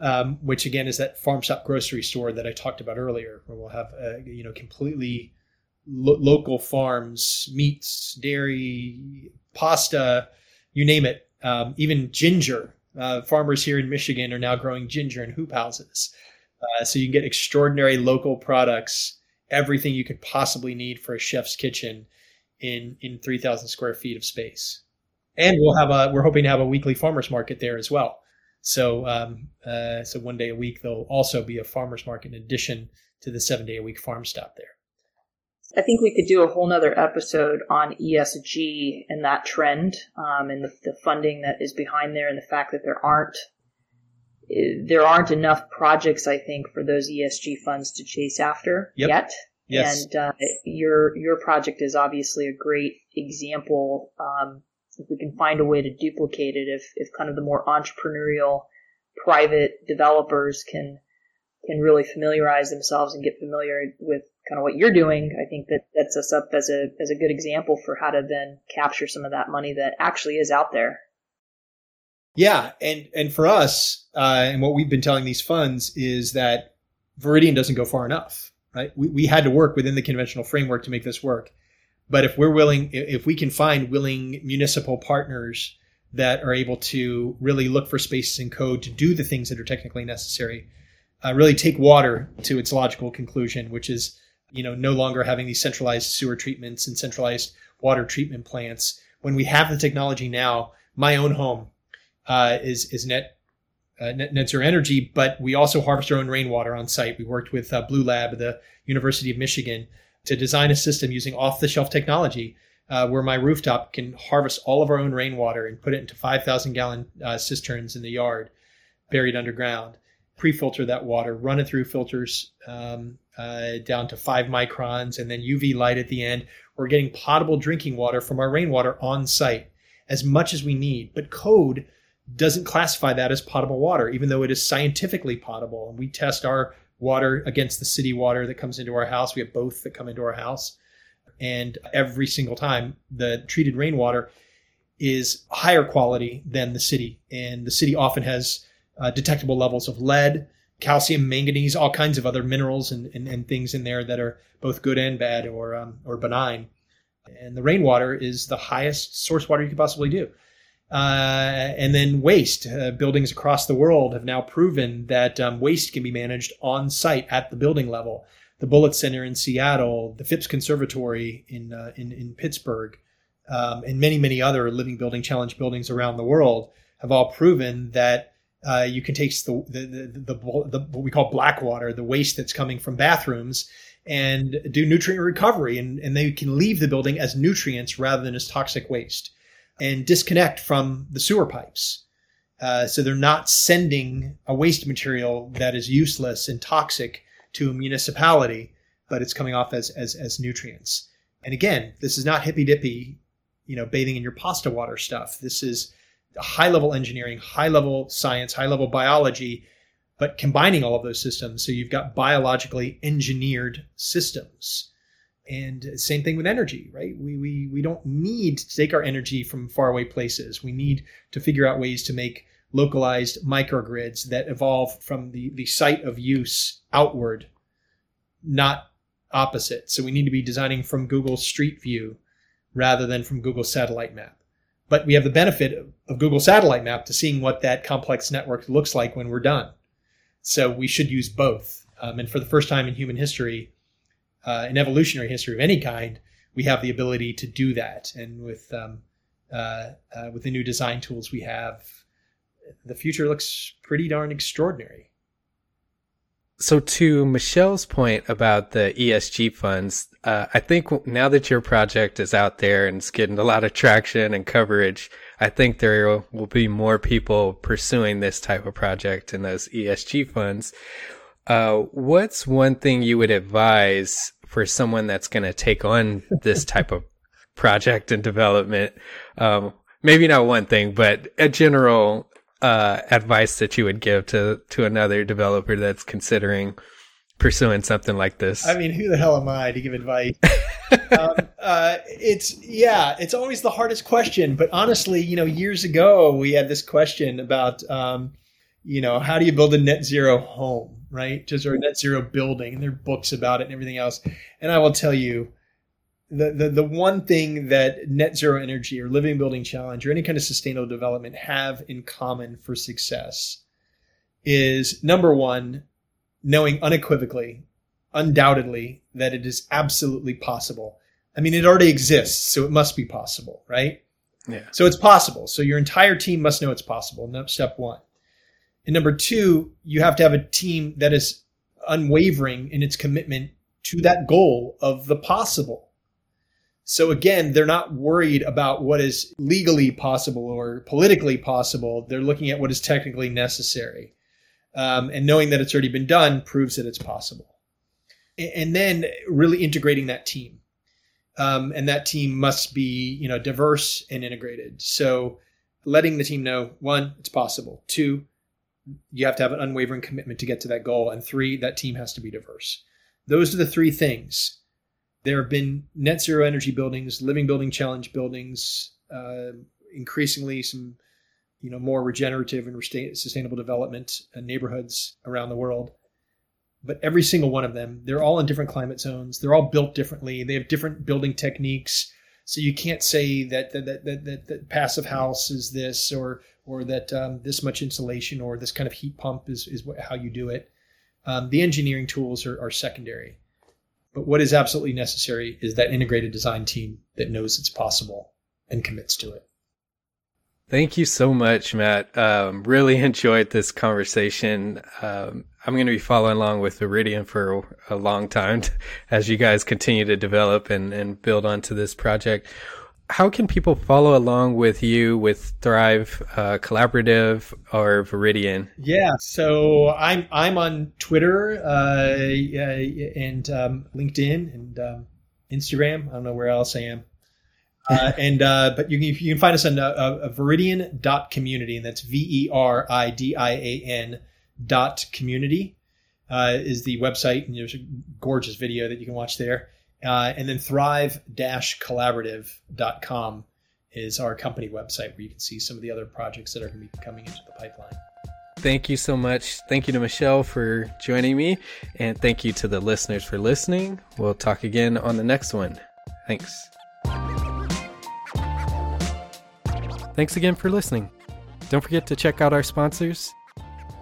Speaker 2: um, which again is that farm stop grocery store that I talked about earlier, where we'll have uh, you know completely lo- local farms, meats, dairy, pasta, you name it, um, even ginger uh, farmers here in Michigan are now growing ginger in hoop houses. Uh, so you can get extraordinary local products, everything you could possibly need for a chef's kitchen in in 3,000 square feet of space. And we'll have a we're hoping to have a weekly farmers market there as well. So um, uh, so one day a week there'll also be a farmers market in addition to the seven day a week farm stop there.
Speaker 3: I think we could do a whole nother episode on ESG and that trend, um, and the, the, funding that is behind there, and the fact that there aren't there aren't enough projects, I think, for those ESG funds to chase after
Speaker 2: yep.
Speaker 3: yet.
Speaker 2: Yes.
Speaker 3: And uh, your your project is obviously a great example. Um, if we can find a way to duplicate it, if if kind of the more entrepreneurial private developers can can really familiarize themselves and get familiar with kind of what you're doing, I think that sets us up as a as a good example for how to then capture some of that money that actually is out there.
Speaker 2: Yeah, and and for us, uh, and what we've been telling these funds is that Veridian doesn't go far enough. Right? We we had to work within the conventional framework to make this work. But if we're willing, if we can find willing municipal partners that are able to really look for spaces in code to do the things that are technically necessary, uh, really take water to its logical conclusion, which is you know no longer having these centralized sewer treatments and centralized water treatment plants. When we have the technology now, my own home uh, is is net, uh, net, energy, but we also harvest our own rainwater on site. We worked with uh, Blue Lab at the University of Michigan to design a system using off the shelf technology. Uh, where my rooftop can harvest all of our own rainwater and put it into 5,000 gallon uh, cisterns in the yard, buried underground pre-filter that water, run it through filters um, uh, down to five microns, and then UV light at the end. We're getting potable drinking water from our rainwater on site as much as we need. But code doesn't classify that as potable water, even though it is scientifically potable. And we test our water against the city water that comes into our house. We have both that come into our house. And every single time, the treated rainwater is higher quality than the city. And the city often has uh, detectable levels of lead, calcium, manganese, all kinds of other minerals and, and, and things in there that are both good and bad or um, or benign. And the rainwater is the highest source water you could possibly do. Uh, and then waste. Uh, buildings across the world have now proven that um, waste can be managed on site at the building level. The Bullitt Center in Seattle, the Phipps Conservatory in uh, in, in, Pittsburgh, um, and many many other living building challenge buildings around the world have all proven that uh, you can take the the, the, the, the, what we call black water, the waste that's coming from bathrooms, and do nutrient recovery and, and they can leave the building as nutrients rather than as toxic waste and disconnect from the sewer pipes. Uh, so they're not sending a waste material that is useless and toxic to a municipality, but it's coming off as, as, as nutrients. And again, this is not hippy dippy, you know, bathing in your pasta water stuff. This is high level engineering, high level science, high level biology but combining all of those systems so you've got biologically engineered systems and same thing with energy right? We, we we don't need to take our energy from faraway places. We need to figure out ways to make localized microgrids that evolve from the the site of use outward not opposite. So we need to be designing from google street view rather than from google satellite map. But we have the benefit of google satellite map to seeing what that complex network looks like when we're done. So we should use both. Um, and for the first time in human history, uh, in evolutionary history of any kind, we have the ability to do that. And with um, uh, uh, with the new design tools we have, the future looks pretty darn extraordinary.
Speaker 1: So to Michelle's point about the ESG funds, uh, I think now that your project is out there and it's getting a lot of traction and coverage, I think there will be more people pursuing this type of project and those ESG funds. Uh, what's one thing you would advise for someone that's going to take on this type of project and development? Um, maybe not one thing, but a general uh, advice that you would give to to another developer that's considering pursuing something like this?
Speaker 2: I mean, who the hell am I to give advice? um, uh, it's yeah, it's always the hardest question. But honestly, you know, years ago we had this question about, um, you know, how do you build a net zero home, right? Just or net zero building, and there are books about it and everything else. And I will tell you, the, the the one thing that net zero energy or living building challenge or any kind of sustainable development have in common for success is number one knowing unequivocally, undoubtedly, that it is absolutely possible. I mean, it already exists, so it must be possible, right?
Speaker 1: Yeah.
Speaker 2: So it's possible. So your entire team must know it's possible. Step one. And number two, you have to have a team that is unwavering in its commitment to that goal of the possible. So again, they're not worried about what is legally possible or politically possible. They're looking at what is technically necessary. Um, and knowing that it's already been done proves that it's possible. And then really integrating that team. Um, and that team must be, you know, diverse and integrated. So letting the team know one, it's possible. Two, you have to have an unwavering commitment to get to that goal. And three, that team has to be diverse. Those are the three things. There have been net zero energy buildings, living building challenge buildings, uh, increasingly some you know more regenerative and sustainable development neighborhoods around the world but every single one of them they're all in different climate zones they're all built differently they have different building techniques so you can't say that that that, that, that, passive house is this or or that um, this much insulation or this kind of heat pump is, is what, how you do it. Um, the engineering tools are, are secondary. But what is absolutely necessary is that integrated design team that knows it's possible and commits to it
Speaker 1: Thank you so much, Matt. Um, really enjoyed this conversation. Um, I'm going to be following along with Veridian for a long time as you guys continue to develop and, and build onto this project. How can people follow along with you with Thrive uh, Collaborative or Veridian?
Speaker 2: Yeah, so I'm I'm on Twitter uh, and um, LinkedIn and um, Instagram. I don't know where else I am. Uh, and uh, but you can you can find us on uh, uh, Veridian.community, and that's V E R I D I A N dot community uh, is the website, and there's a gorgeous video that you can watch there. Uh, and then thrive-collaborative.com is our company website where you can see some of the other projects that are going to be coming into the pipeline.
Speaker 1: Thank you so much. Thank you to Michelle for joining me, and thank you to the listeners for listening. We'll talk again on the next one. Thanks. Thanks again for listening. Don't forget to check out our sponsors.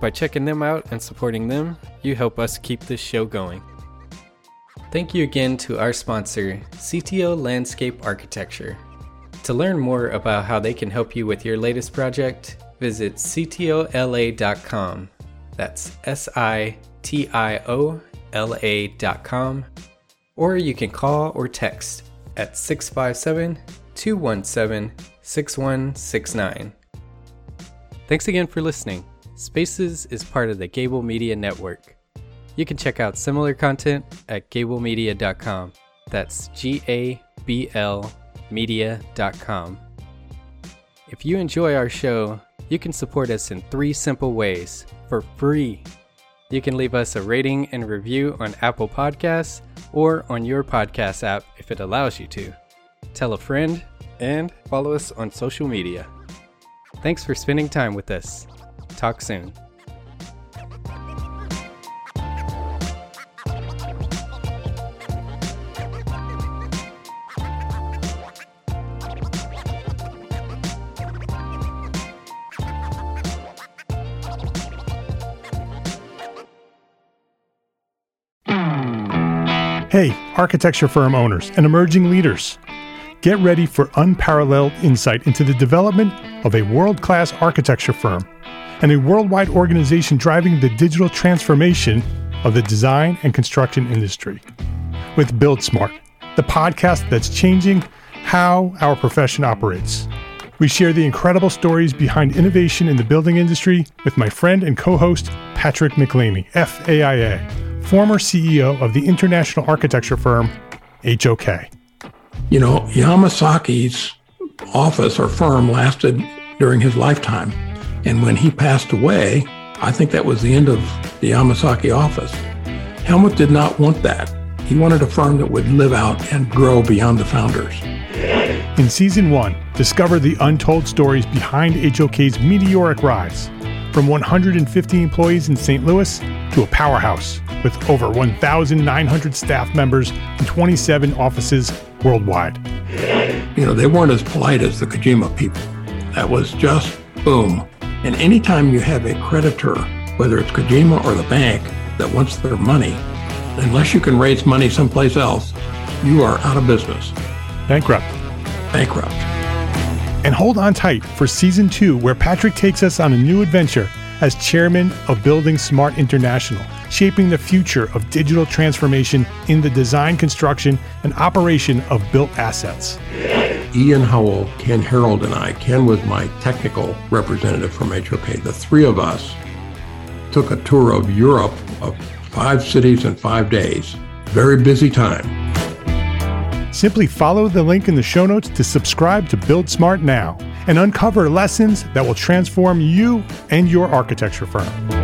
Speaker 1: By checking them out and supporting them, you help us keep this show going. Thank you again to our sponsor, Sitio Landscape Architecture. To learn more about how they can help you with your latest project, visit sitiola.com. That's S I T I O L A.com or you can call or text at 657 217 6169. Thanks again for listening. Spaces is part of the Gable Media Network. You can check out similar content at gablemedia.com. That's G A B L media.com. If you enjoy our show, you can support us in three simple ways for free. You can leave us a rating and review on Apple Podcasts or on your podcast app if it allows you to. Tell a friend and follow us on social media. Thanks for spending time with us. Talk soon.
Speaker 4: Hey, architecture firm owners and emerging leaders. Get ready for unparalleled insight into the development of a world class architecture firm and a worldwide organization driving the digital transformation of the design and construction industry. With Build Smart, the podcast that's changing how our profession operates. We share the incredible stories behind innovation in the building industry with my friend and co host, Patrick MacLeamy, FAIA former CEO of the international architecture firm HOK.
Speaker 5: You know, Yamasaki's office or firm lasted during his lifetime. And when he passed away, I think that was the end of the Yamasaki office. Hellmuth did not want that. He wanted a firm that would live out and grow beyond the founders.
Speaker 4: In season one, discover the untold stories behind HOK's meteoric rise from 150 employees in St. Louis to a powerhouse with over 1,900 staff members and 27 offices worldwide.
Speaker 5: You know, they weren't as polite as the Kojima people. That was just boom. And anytime you have a creditor, whether it's Kojima or the bank, that wants their money, unless you can raise money someplace else, you are out of business.
Speaker 4: Bankrupt.
Speaker 5: Bankrupt.
Speaker 4: And hold on tight for season two, where Patrick takes us on a new adventure as chairman of Building Smart International, shaping the future of digital transformation in the design, construction, and operation of built assets.
Speaker 5: Ian Howell, Ken Harold, and I, Ken was my technical representative from HOK, the three of us took a tour of Europe of five cities in five days. Very busy time.
Speaker 4: Simply follow the link in the show notes to subscribe to Build Smart now and uncover lessons that will transform you and your architecture firm.